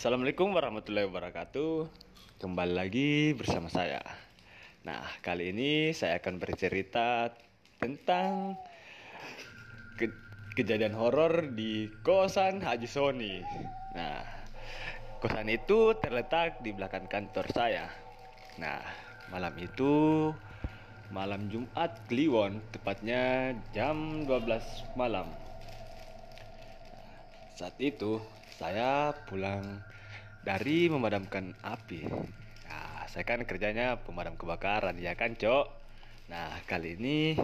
Assalamualaikum warahmatullahi wabarakatuh. Kembali lagi bersama saya. Nah, kali ini saya akan bercerita tentang ke- kejadian horor di kosan Haji Sony. Nah, kosan itu terletak di belakang kantor saya. Nah, malam itu malam Jumat Kliwon, tepatnya jam 12 malam. Saat itu saya pulang dari memadamkan api. Nah, saya kan kerjanya pemadam kebakaran, ya kan, Cok? Nah, kali ini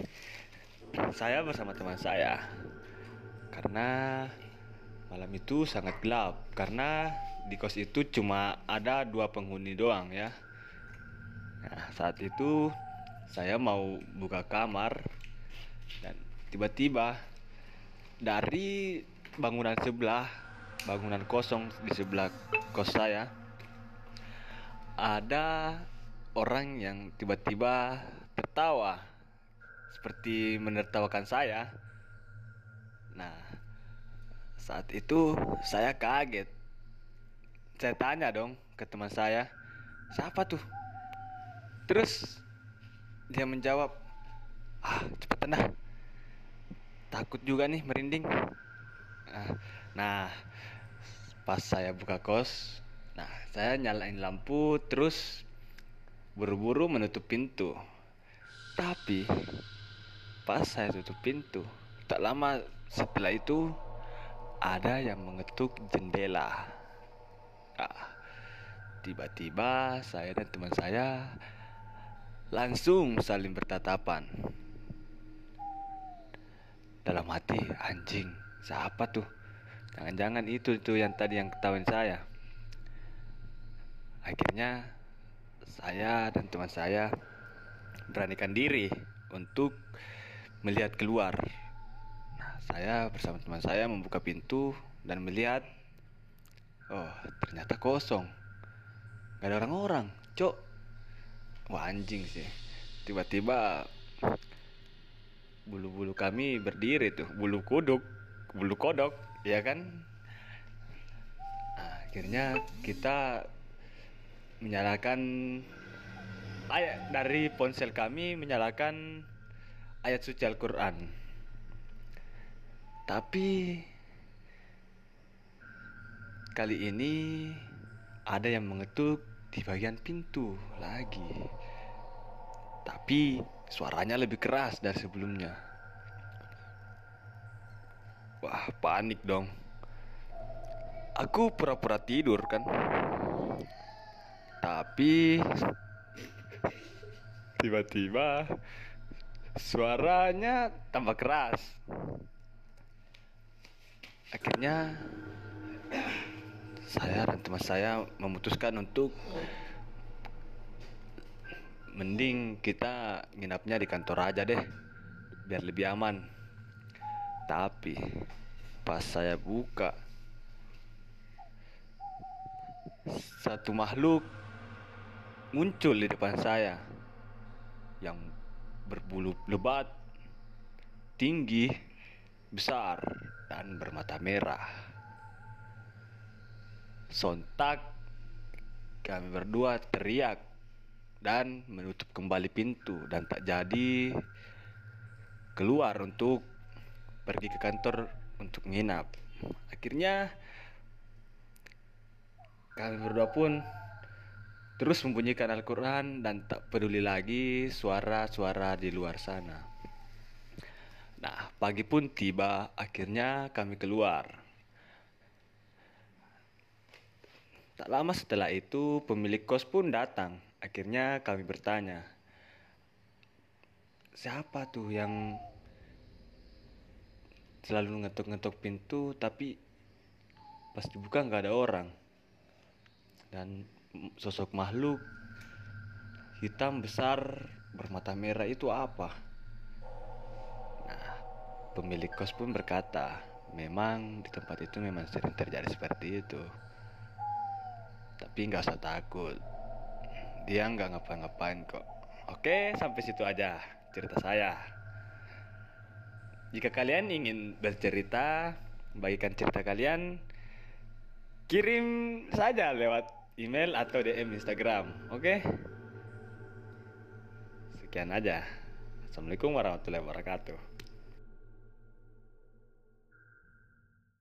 saya bersama teman saya. Karena malam itu sangat gelap karena di kos itu cuma ada dua penghuni doang ya. Nah, saat itu saya mau buka kamar dan tiba-tiba dari bangunan sebelah, bangunan kosong di sebelah kos saya, ada orang yang tiba-tiba tertawa seperti menertawakan saya. Nah, saat itu saya kaget. Saya tanya dong ke teman saya, siapa tuh? Terus dia menjawab, ah cepetan dah. Takut juga nih merinding. Ah, Nah, pas saya buka kos, nah saya nyalain lampu terus buru-buru menutup pintu. Tapi pas saya tutup pintu, tak lama setelah itu ada yang mengetuk jendela. Ah, tiba-tiba saya dan teman saya langsung saling bertatapan. Dalam hati anjing, siapa tuh? Jangan-jangan itu tuh yang tadi yang ketahuan saya. Akhirnya saya dan teman saya beranikan diri untuk melihat keluar. Nah, saya bersama teman saya membuka pintu dan melihat oh, ternyata kosong. Gak ada orang-orang, Cok. Wah, anjing sih. Tiba-tiba bulu-bulu kami berdiri tuh, bulu kuduk, bulu kodok, ya kan? Nah, akhirnya kita menyalakan ayat dari ponsel kami menyalakan ayat suci Al-Qur'an. Tapi kali ini ada yang mengetuk di bagian pintu lagi. Tapi suaranya lebih keras dari sebelumnya. Wah, panik dong. Aku pura-pura tidur kan. Tapi tiba-tiba suaranya tambah keras. Akhirnya saya dan teman saya memutuskan untuk mending kita nginapnya di kantor aja deh biar lebih aman. Tapi pas saya buka satu makhluk muncul di depan saya yang berbulu lebat, tinggi, besar, dan bermata merah. Sontak kami berdua teriak dan menutup kembali pintu dan tak jadi keluar untuk pergi ke kantor untuk nginap. Akhirnya kami berdua pun terus membunyikan Al-Quran dan tak peduli lagi suara-suara di luar sana. Nah, pagi pun tiba, akhirnya kami keluar. Tak lama setelah itu, pemilik kos pun datang. Akhirnya kami bertanya, siapa tuh yang selalu ngetuk-ngetuk pintu tapi pas dibuka nggak ada orang dan sosok makhluk hitam besar bermata merah itu apa? Nah, pemilik kos pun berkata, memang di tempat itu memang sering terjadi seperti itu. Tapi nggak usah takut, dia nggak ngapa-ngapain kok. Oke, sampai situ aja cerita saya. Jika kalian ingin bercerita, bagikan cerita kalian kirim saja lewat email atau DM Instagram. Oke? Sekian aja. Assalamualaikum warahmatullahi wabarakatuh.